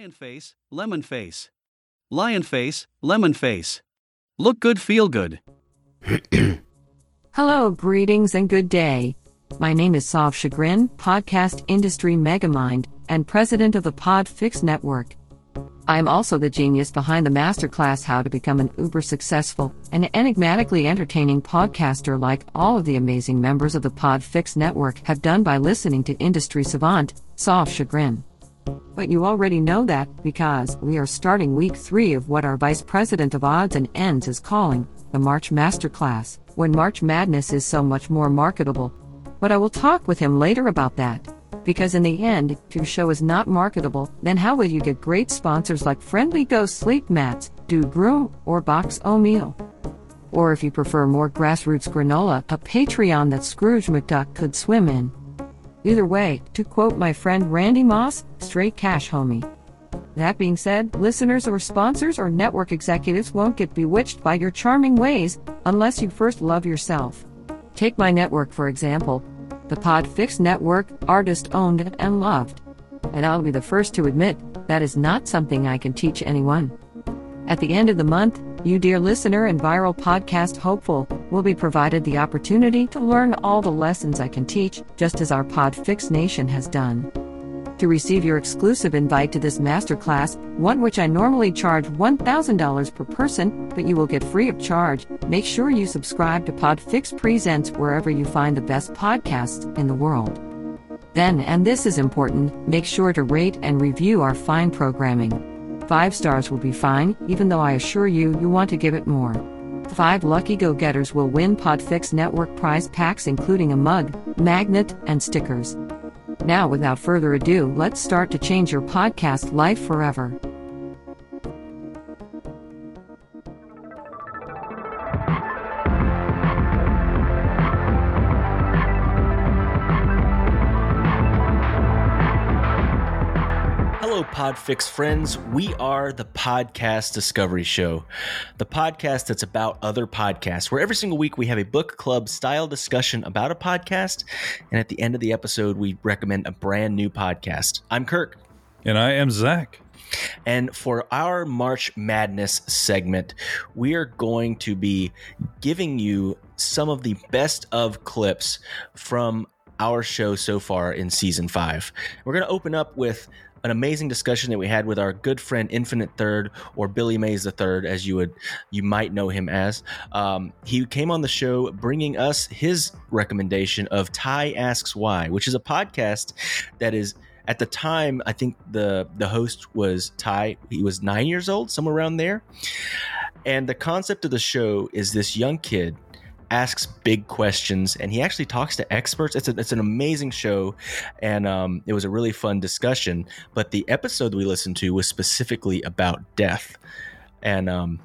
Lion face, lemon face. Lion face, lemon face. Look good, feel good. Hello, greetings, and good day. My name is Sav Chagrin, podcast industry megamind, and president of the Podfix Network. I am also the genius behind the masterclass How to Become an Uber Successful and Enigmatically Entertaining Podcaster, like all of the amazing members of the Podfix Network have done by listening to industry savant, Sav Chagrin. But you already know that because we are starting week three of what our Vice President of Odds and Ends is calling the March Masterclass, when March Madness is so much more marketable. But I will talk with him later about that. Because in the end, if your show is not marketable, then how will you get great sponsors like Friendly Ghost Sleep Mats, Dude Groom, or Box O'Meal? Or if you prefer more grassroots granola, a Patreon that Scrooge McDuck could swim in. Either way, to quote my friend Randy Moss, straight cash homie. That being said, listeners or sponsors or network executives won't get bewitched by your charming ways unless you first love yourself. Take my network for example, the Podfix network, artist owned and loved. And I'll be the first to admit that is not something I can teach anyone. At the end of the month, you, dear listener and viral podcast hopeful, will be provided the opportunity to learn all the lessons I can teach, just as our Podfix Nation has done. To receive your exclusive invite to this masterclass, one which I normally charge $1,000 per person, but you will get free of charge, make sure you subscribe to Podfix Presents wherever you find the best podcasts in the world. Then, and this is important, make sure to rate and review our fine programming. Five stars will be fine, even though I assure you, you want to give it more. Five lucky go getters will win Podfix Network prize packs, including a mug, magnet, and stickers. Now, without further ado, let's start to change your podcast life forever. Podfix friends. We are the Podcast Discovery Show, the podcast that's about other podcasts, where every single week we have a book club style discussion about a podcast. And at the end of the episode, we recommend a brand new podcast. I'm Kirk. And I am Zach. And for our March Madness segment, we are going to be giving you some of the best of clips from our show so far in season five. We're going to open up with an amazing discussion that we had with our good friend Infinite Third or Billy Mays the Third, as you would you might know him as. Um, he came on the show bringing us his recommendation of Ty Asks Why, which is a podcast that is at the time I think the the host was Ty. He was nine years old, somewhere around there. And the concept of the show is this young kid asks big questions and he actually talks to experts. It's, a, it's an amazing show and um, it was a really fun discussion. But the episode we listened to was specifically about death. And um,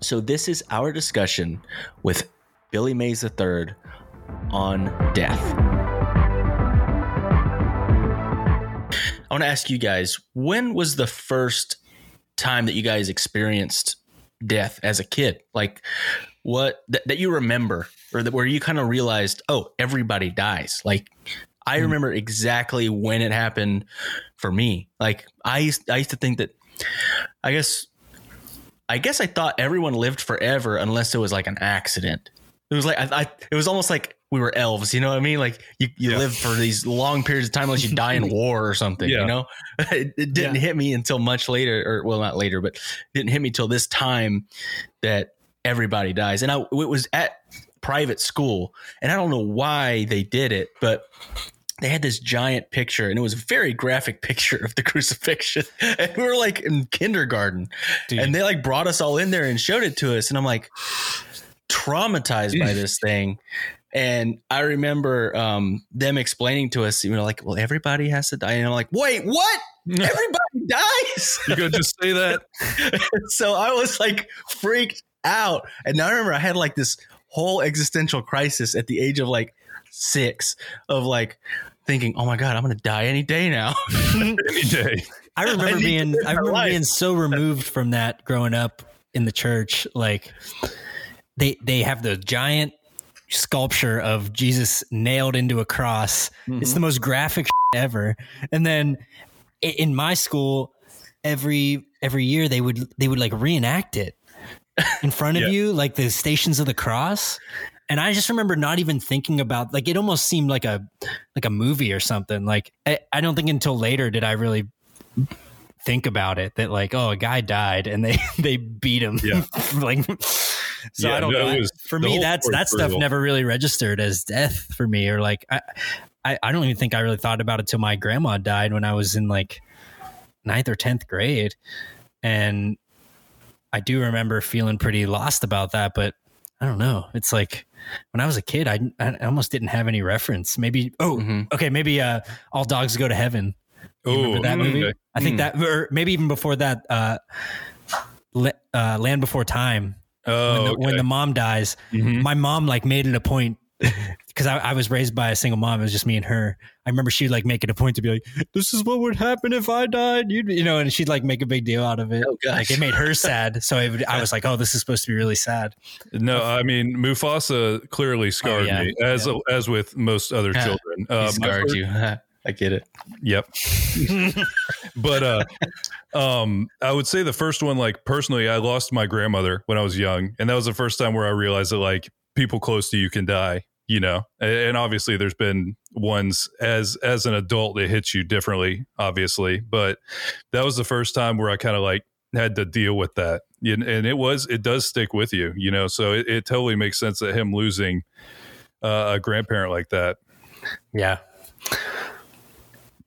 so this is our discussion with Billy Mays III on death. I want to ask you guys when was the first time that you guys experienced death as a kid? Like, what that, that you remember or that where you kind of realized oh everybody dies like i Hmm. remember exactly when it happened for me like i used, i used to think that i guess i guess i thought everyone lived forever unless it was like an accident it was like i, I it was almost like we were elves you know what i mean like you, you Yeah. live for these long periods of time unless you die in war or something Yeah. you know it, it didn't Yeah. hit me until much later or well not later but it didn't hit me till this time that everybody dies. And I, it was at private school, and I don't know why they did it, but they had this giant picture, and it was a very graphic picture of the crucifixion. And we were like in kindergarten, Dude. and they like brought us all in there and showed it to us, and I'm like traumatized by this thing. And I remember um, them explaining to us, you know, like, well, everybody has to die. And I'm like, wait, what? Everybody dies? You gonna just say that? so I was like freaked out. And I remember I had like this whole existential crisis at the age of like six of like thinking, oh my God, I'm going to die any day now. Any day. I remember I being I remember life. being so removed from that growing up in the church. Like they they have the giant sculpture of Jesus nailed into a cross. It's the mm-hmm. most graphic ever. And then in my school, every every year they would they would like reenact it in front of Yeah. you, like the Stations of the Cross. And I just remember not even thinking about like it almost seemed like a like a movie or something. Like I, I don't think until later did I really think about it that like oh a guy died and they they beat him Yeah. like so Yeah, I don't no, know was- for me that's that stuff brutal. never really registered as death for me or like I, I I don't even think I really thought about it till my grandma died when I was in like ninth or tenth grade and I do remember feeling pretty lost about that but I don't know it's like when I was a kid I, I almost didn't have any reference maybe oh Mhm. okay maybe uh all dogs go to heaven Oh, that movie? okay. I think Mm. that, or maybe even before that, uh, La- uh, Land Before Time. Oh, when, the, okay. when the mom dies, Mhm. my mom like made it a point because I, I was raised by a single mom. It was just me and her. I remember she'd like make it a point to be like, "This is what would happen if I died," You'd, you know, and she'd like make a big deal out of it. Oh, gosh. Like it made her sad, so it I was like, "Oh, this is supposed to be really sad." No, I mean Mufasa clearly scarred Oh, yeah. me, as as with most other children. He Uh, scarred first- you. I get it. Yep. but uh, um, I would say the first one, like personally, I lost my grandmother when I was young, and that was the first time where I realized that like people close to you can die. You know, and, and obviously there's been ones as as an adult it hits you differently, obviously, but that was the first time where I kind of like had to deal with that, and, and it was it does stick with you, you know. So it, it totally makes sense that him losing uh, a grandparent like that Yeah,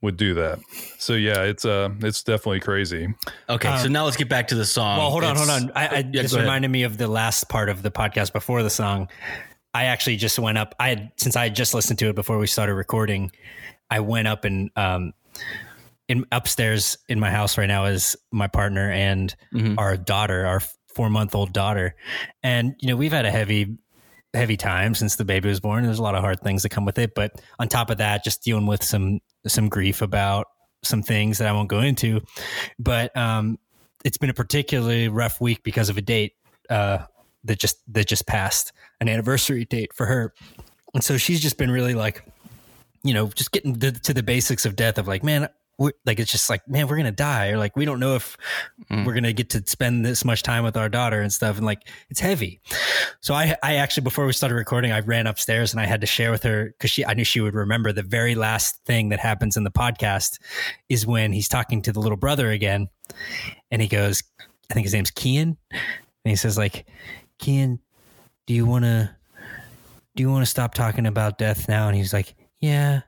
would do that. So yeah, it's uh it's definitely crazy. Okay, so Um, now let's get back to the song. well, hold on, hold on. I, I Yeah, this go ahead. reminded me of the last part of the podcast before the song. I actually just went up. I had since I had just listened to it before we started recording. I went up and um, in upstairs in my house right now is my partner and Mhm. our daughter, our four month old daughter, and you know we've had a heavy heavy time since the baby was born. There's a lot of hard things that come with it, but on top of that, just dealing with some some grief about some things that I won't go into. But um, it's been a particularly rough week because of a date uh, that just that just passed an anniversary date for her, and so she's just been really like, you know, just getting to, to the basics of death of like, man. We're, like it's just like man we're gonna die. Or like we don't know if Mm. we're gonna get to spend this much time with our daughter and stuff. And like it's heavy. So I, I actually before we started recording, I ran upstairs and I had to share with her because she, I knew she would remember the very last thing that happens in the podcast is when he's talking to the little brother again, and he goes, I think his name's Kian, and he says like, Kian, do you want to, do you want to stop talking about death now? And he's like, yeah.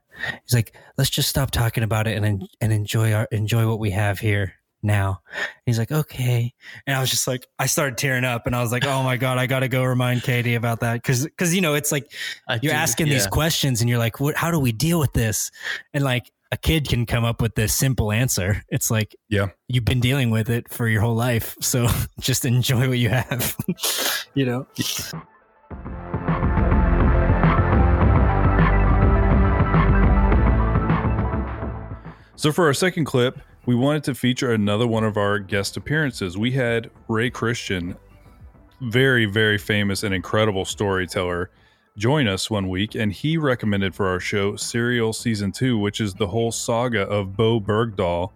He's like, let's just stop talking about it and and enjoy our enjoy what we have here now. And he's like, okay. And I was just like, I started tearing up, and I was like, oh my god, I got to go remind Katie about that because because you know it's like I you're do- asking yeah. these questions, and you're like, what? How do we deal with this? And like a kid can come up with this simple answer. It's like, Yeah. you've been dealing with it for your whole life, so just enjoy what you have. you know. So for our second clip, we wanted to feature another one of our guest appearances. We had Ray Christian, very very famous and incredible storyteller, join us one week, and he recommended for our show Serial Season Two, which is the whole saga of Bowe Bergdahl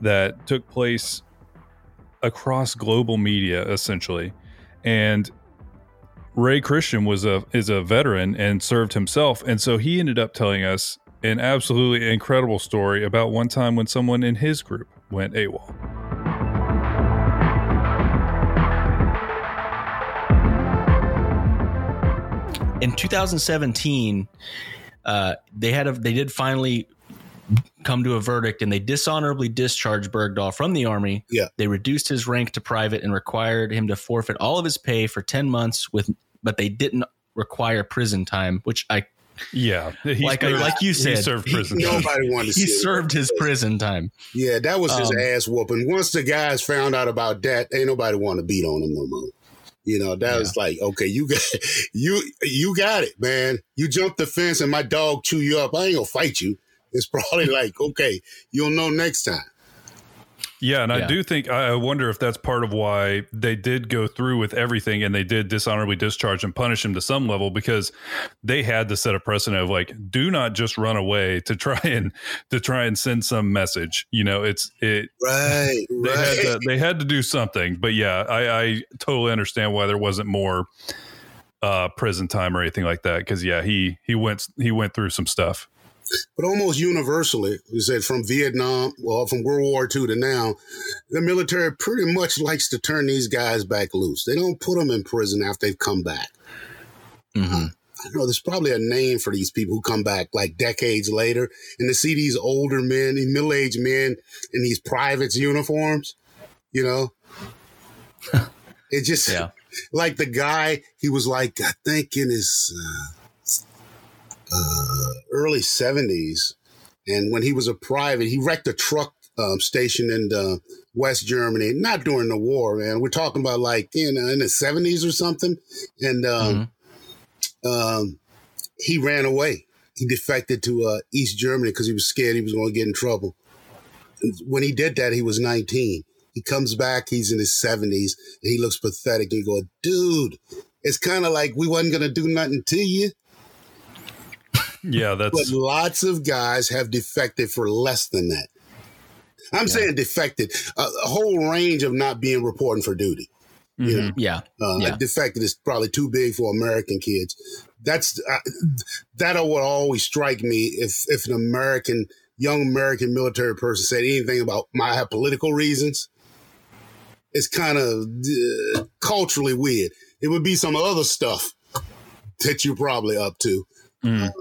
that took place across global media, essentially, and. Ray Christian was a is a veteran and served himself, and so he ended up telling us an absolutely incredible story about one time when someone in his group went AWOL. In 2017 uh, they had a they did finally come to a verdict and they dishonorably discharged Bergdahl from the army. Yeah. They reduced his rank to private and required him to forfeit all of his pay for 10 months with but they didn't require prison time, which I Yeah, he Like- served- like you he said, served prison. time. Nobody wanted to see he it. served his prison time. Yeah, that was his Um, ass whooping. Once the guys found out about that, ain't nobody want to beat on him no more. You know, that was like, okay, you got you you got it, man. You jumped the fence and my dog chew you up. I ain't gonna fight you. It's probably like, okay, you'll know next time. Yeah, and Yeah. I do think I wonder if that's part of why they did go through with everything and they did dishonorably discharge and punish him to some level because they had to set a precedent of like, do not just run away to try and to try and send some message. You know, it's it Right, they right. had to they had to do something. But yeah, I, I totally understand why there wasn't more uh prison time or anything like that. Cause yeah, he he went he went through some stuff. But almost universally, you said from Vietnam, well, from World War II to now, the military pretty much likes to turn these guys back loose. They don't put them in prison after they've come back. Mhm. I know there's probably a name for these people who come back like decades later, and to see these older men, these middle-aged men in these privates uniforms, you know, it just Yeah. like the guy. He was like I think in his uh, uh, early seventies, and when he was a private, he wrecked a truck um, station in uh, West Germany. Not during the war, man. We're talking about like you know in the seventies or something, and. Um, um, he ran away. He defected to uh, East Germany because he was scared he was going to get in trouble. When he did that, he was 19. He comes back, he's in his 70s, and he looks pathetic. And you go, dude, it's kind of like we wasn't going to do nothing to you. Yeah, that's. But lots of guys have defected for less than that. I'm saying defected, a, a whole range of not being reporting for duty. You know, Yeah. uh, Yeah. defected is probably too big for American kids. That's uh, that would always strike me if if an American young American military person said anything about my have political reasons. It's kind of uh, culturally weird. It would be some other stuff that you're probably up to. Mm. uh,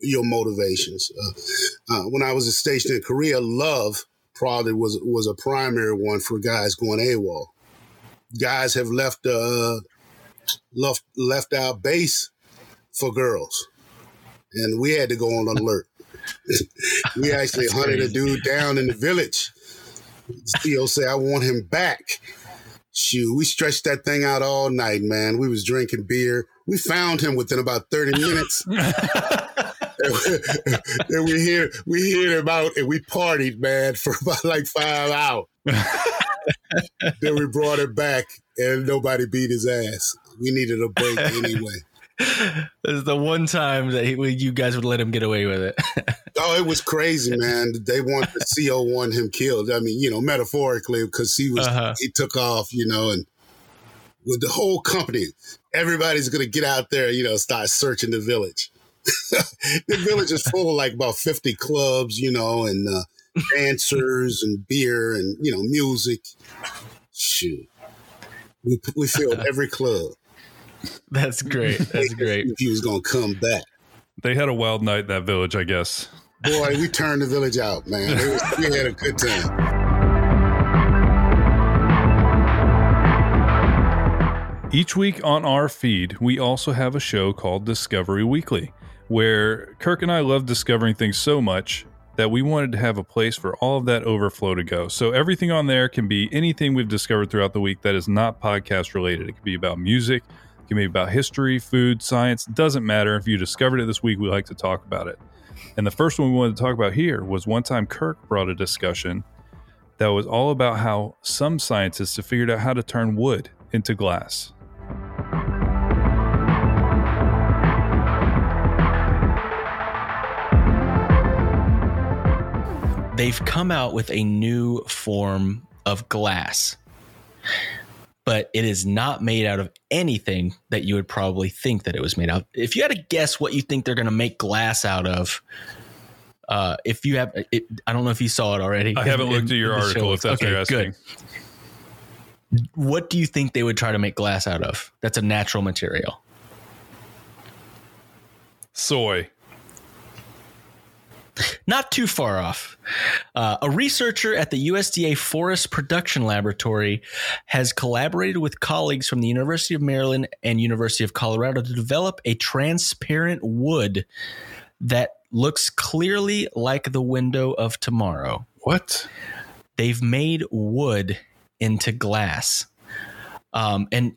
your motivations. Uh, uh, when I was stationed in Korea, love probably was was a primary one for guys going AWOL. Guys have left uh left left our base for girls. And we had to go on alert. We actually hunted a dude down in the village. Theo said i want him back. Shoot we stretched that thing out all night man. We was drinking beer. We found him within about 30 minutes and we hear we hear him out and we partied man for about like five hours then we brought it back and nobody beat his ass. We needed a break anyway. This is the one time that he, you guys would let him get away with it. Oh, it was crazy, man. They want the CO want him killed. I mean, you know, metaphorically, because he was Uh-huh. he took off, you know, and with the whole company, everybody's gonna get out there, you know, start searching the village. the village is full of like about fifty clubs, you know, and uh, dancers and beer and you know music. Shoot, we we filled every club. That's great. That's great. If he was gonna come back. they had a wild night in that village, I guess. Boy, we turned the village out, man. It was, we had a good time. Each week on our feed, we also have a show called Discovery Weekly, where Kirk and I love discovering things so much that we wanted to have a place for all of that overflow to go. So everything on there can be anything we've discovered throughout the week that is not podcast related. It could be about music, it can be about history, food, science. Doesn't matter. If you discovered it this week, we like to talk about it. And the first one we wanted to talk about here was one time Kirk brought a discussion that was all about how some scientists have figured out how to turn wood into glass. They've come out with a new form of glass, but it is not made out of anything that you would probably think that it was made out. Of. If you had to guess what you think they're going to make glass out of, uh, if you have, it, I don't know if you saw it already. I haven't in- looked at your article show. if that's what Okay, you're asking. good. What do you think they would try to make glass out of? That's a natural material. Soy. Not too far off. Uh, a researcher at the USDA Forest Production Laboratory has collaborated with colleagues from the University of Maryland and University of Colorado to develop a transparent wood that looks clearly like the window of tomorrow. What? They've made wood into glass. Um, and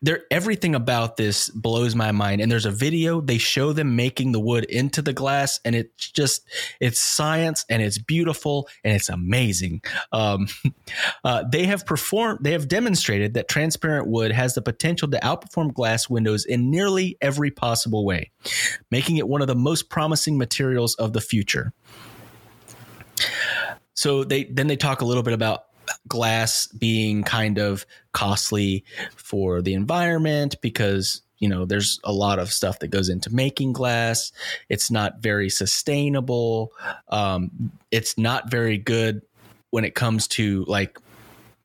there everything about this blows my mind. And there's a video they show them making the wood into the glass and it's just it's science and it's beautiful and it's amazing. Um, uh, they have performed they have demonstrated that transparent wood has the potential to outperform glass windows in nearly every possible way making it one of the most promising materials of the future. So they then they talk a little bit about glass being kind of costly for the environment because you know there's a lot of stuff that goes into making glass. It's not very sustainable. Um, it's not very good when it comes to like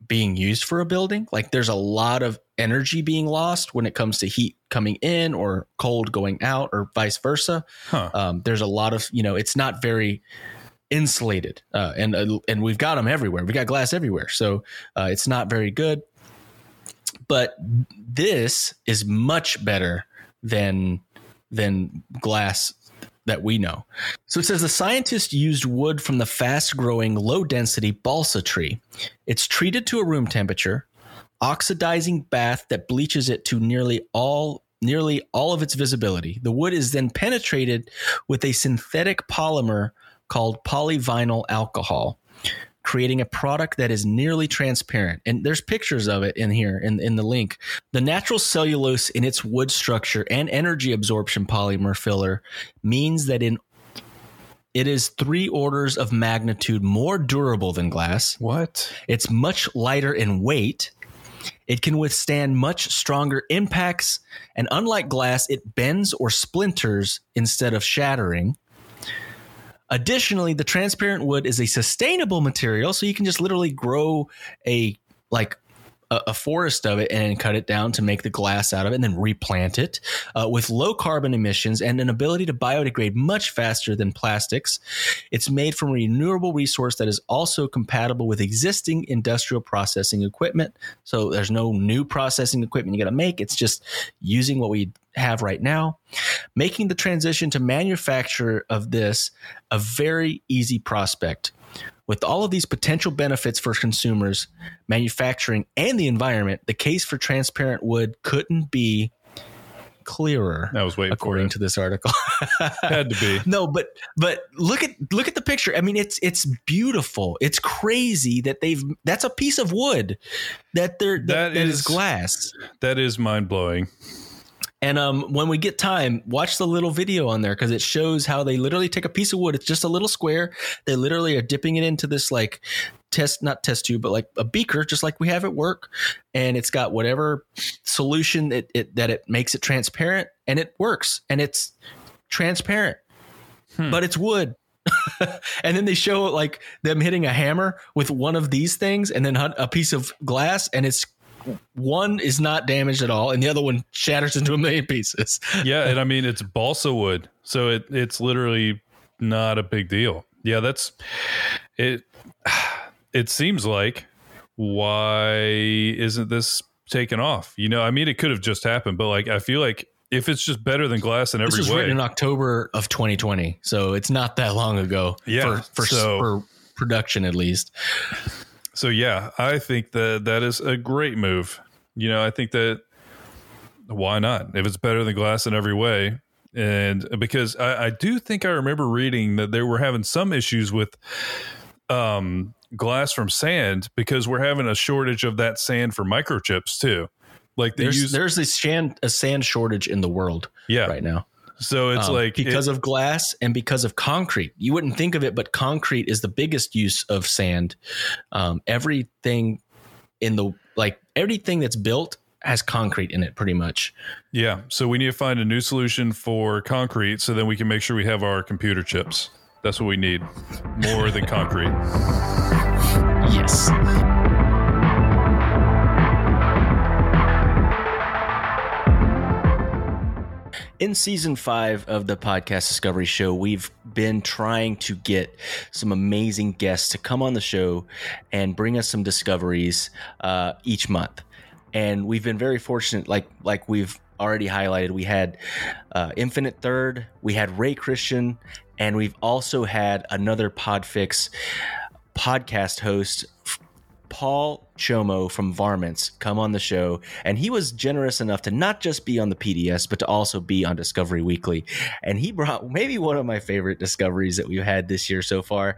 being used for a building. Like there's a lot of energy being lost when it comes to heat coming in or cold going out or vice versa. Huh. um, there's a lot of you know it's not very insulated uh, and uh, and we've got them everywhere we got glass everywhere so uh, it's not very good but this is much better than than glass that we know. So it says the scientists used wood from the fast growing, low density balsa tree. It's treated to a room temperature, oxidizing bath that bleaches it to nearly all nearly all of its visibility. The wood is then penetrated with a synthetic polymer called polyvinyl alcohol creating a product that is nearly transparent. And there's pictures of it in here in, in the link. The natural cellulose in its wood structure and energy absorption polymer filler means that in it is three orders of magnitude more durable than glass. What? It's much lighter in weight. It can withstand much stronger impacts, and unlike glass, it bends or splinters instead of shattering. Additionally, the transparent wood is a sustainable material, so you can just literally grow a like a, forest of it and cut it down to make the glass out of it, and then replant it uh, with low carbon emissions and an ability to biodegrade much faster than plastics. It's made from a renewable resource that is also compatible with existing industrial processing equipment. So there's no new processing equipment you got to make. It's just using what we have right now, making the transition to manufacture of this a very easy prospect. With all of these potential benefits for consumers, manufacturing, and the environment, the case for transparent wood couldn't be clearer. I was waiting according to this article. Had to be. No, but but look at look at the picture. I mean, it's it's beautiful. It's crazy that they've that's a piece of wood that they're that, That that is is- glass. That is mind blowing. And um, when we get time, watch the little video on there because it shows how they literally take a piece of wood. It's just a little square. They literally are dipping it into this like test, not test tube, but like a beaker, just like we have at work. And it's got whatever solution it, it that it makes it transparent, and it works. And it's transparent, Hmm. but it's wood. and then they show like them hitting a hammer with one of these things, and then a piece of glass, and it's one is not damaged at all, and the other one shatters into a million pieces. Yeah, and I mean it's balsa wood, so it it's literally not a big deal. Yeah, that's it. It seems like why isn't this taken off? You know, I mean, it could have just happened, but like I feel like if it's just better than glass in This every was way, written in October of 2020, so it's not that long ago. Yeah, for for, so- for production at least. So yeah, I think that that is a great move. You know, I think that why not? If it's better than glass in every way, and because I, I do think I remember reading that they were having some issues with um, glass from sand because we're having a shortage of that sand for microchips too. Like they There's use, there's this sand a sand shortage in the world yeah. right now. So it's Um, like because it- of glass and because of concrete. You wouldn't think of it, but concrete is the biggest use of sand. Um, everything in the like everything that's built has concrete in it, pretty much. yeah. So we need to find a new solution for concrete, so then we can make sure we have our computer chips. That's what we need more than concrete. Yes. In season five of the Podcast Discovery Show, we've been trying to get some amazing guests to come on the show and bring us some discoveries uh, each month. And we've been very fortunate, like like we've already highlighted. We had uh, Infinite Third, we had Ray Christian, and we've also had another Podfix podcast host, Paul Chomo from Varmints come on the show, and he was generous enough to not just be on the PDS, but to also be on Discovery Weekly. And he brought maybe one of my favorite discoveries that we've had this year so far.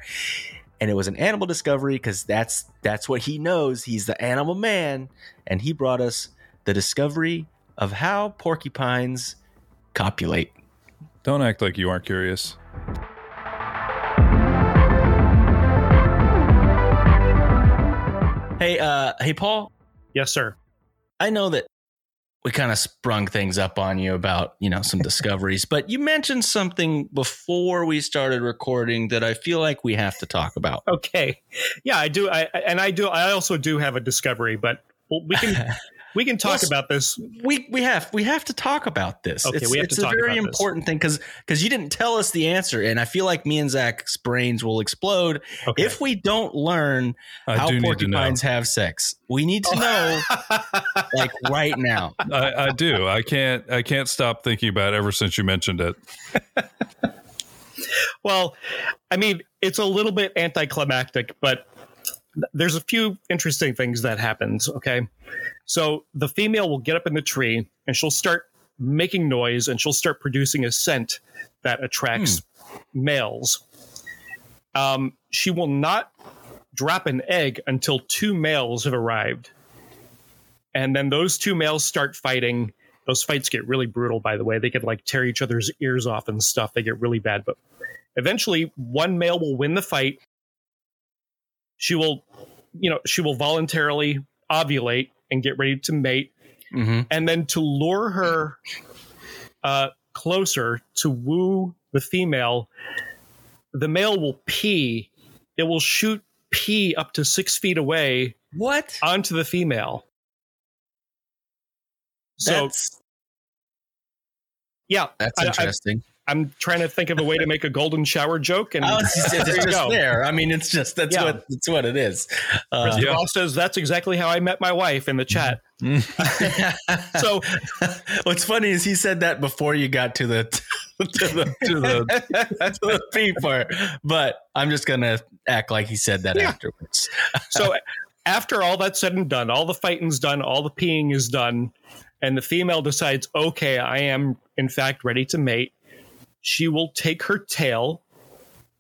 And it was an animal discovery because that's that's what he knows. He's the animal man, and he brought us the discovery of how porcupines copulate. Don't act like you aren't curious. Hey, uh, hey, Paul. Yes, sir. I know that we kind of sprung things up on you about you know some discoveries, but you mentioned something before we started recording that I feel like we have to talk about. Okay. Yeah, I do. I and I do. I also do have a discovery, but we can we can talk about this. We we have we have to talk about this. Okay, it's we have it's to a talk very about this. important thing because because you didn't tell us the answer, and I feel like me and Zach's brains will explode Okay. if we don't learn I how do porcupines have sex. We need to know like right now. I, I do. I can't. I can't stop thinking about it ever since you mentioned it. well, I mean, it's a little bit anticlimactic, but there's a few interesting things that happens. Okay, so the female will get up in the tree and she'll start making noise and she'll start producing a scent that attracts males. Um, she will not drop an egg until two males have arrived, and then those two males start fighting. Those fights get really brutal, by the way. They could like tear each other's ears off and stuff. They get really bad, but eventually one male will win the fight she will you know she will voluntarily ovulate and get ready to mate hmm and then to lure her uh, closer to woo the female the male will pee it will shoot pee up to six feet away What? onto the female so That's yeah that's I- I- interesting. I'm trying to think of a way to make a golden shower joke and Oh, it's just, it's there you just go. there. I mean, it's just that's Yeah. what that's what it is. Uh, Yeah. Ross says that's exactly how I met my wife in the chat. So what's funny is he said that before you got to the to the to the, to the P part, but I'm just gonna act like he said that Yeah. afterwards. so after all that's said and done, all the fighting's done, all the peeing is done, and the female decides, okay, I am in fact ready to mate. She will take her tail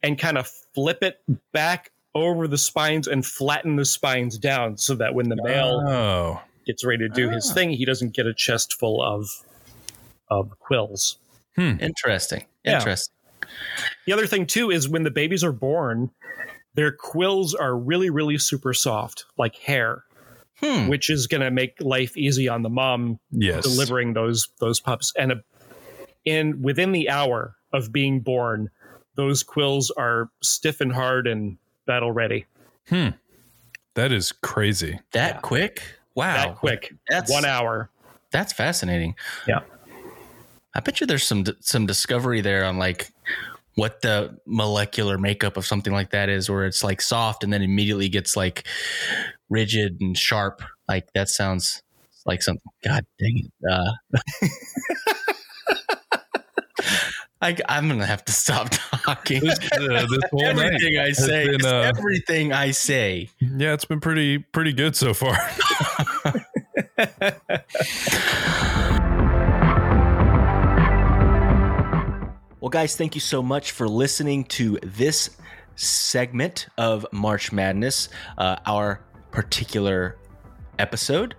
and kind of flip it back over the spines and flatten the spines down so that when the male Oh, gets ready to do his thing, he doesn't get a chest full of of quills. Interesting. Yeah. Interesting. The other thing too is when the babies are born, their quills are really, really super soft, like hair, Hmm. which is going to make life easy on the mom yes. delivering those those pups. And a, in within the hour of being born, those quills are stiff and hard and battle ready. Hmm. That is crazy. That Yeah. quick? Wow. That quick, That's one hour. That's fascinating. Yeah. I bet you there's some some discovery there on like what the molecular makeup of something like that is, where it's like soft and then immediately gets like rigid and sharp. Like that sounds like something. God dang it! Uh, I, I'm gonna have to stop talking. This, uh, this everything I say, been, uh, everything I say. yeah, it's been pretty pretty good so far. Well, guys, thank you so much for listening to this segment of March Madness, uh, our particular episode.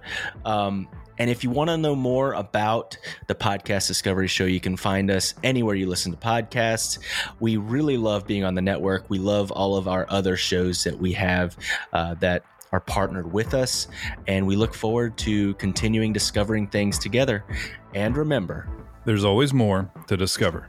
Um, and if you want to know more about the Podcast Discovery Show, you can find us anywhere you listen to podcasts. We really love being on the network. We love all of our other shows that we have uh, that are partnered with us. And we look forward to continuing discovering things together. And remember, There's always more to discover.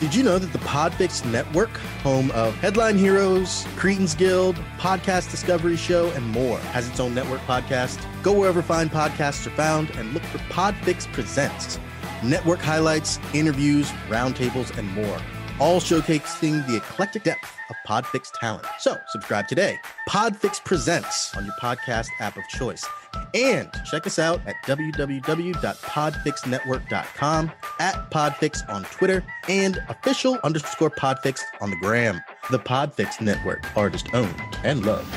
Did you know that the Podfix Network, home of Headline Heroes, Cretan's Guild, Podcast Discovery Show, and more, has its own network podcast? Go wherever fine podcasts are found and look for Podfix Presents. Network highlights, interviews, roundtables, and more, all showcasing the eclectic depth of Podfix talent. So subscribe today. Podfix Presents on your podcast app of choice. And check us out at www.podfixnetwork.com, at Podfix on Twitter, and official underscore Podfix on the gram. The Podfix Network, artist owned and loved.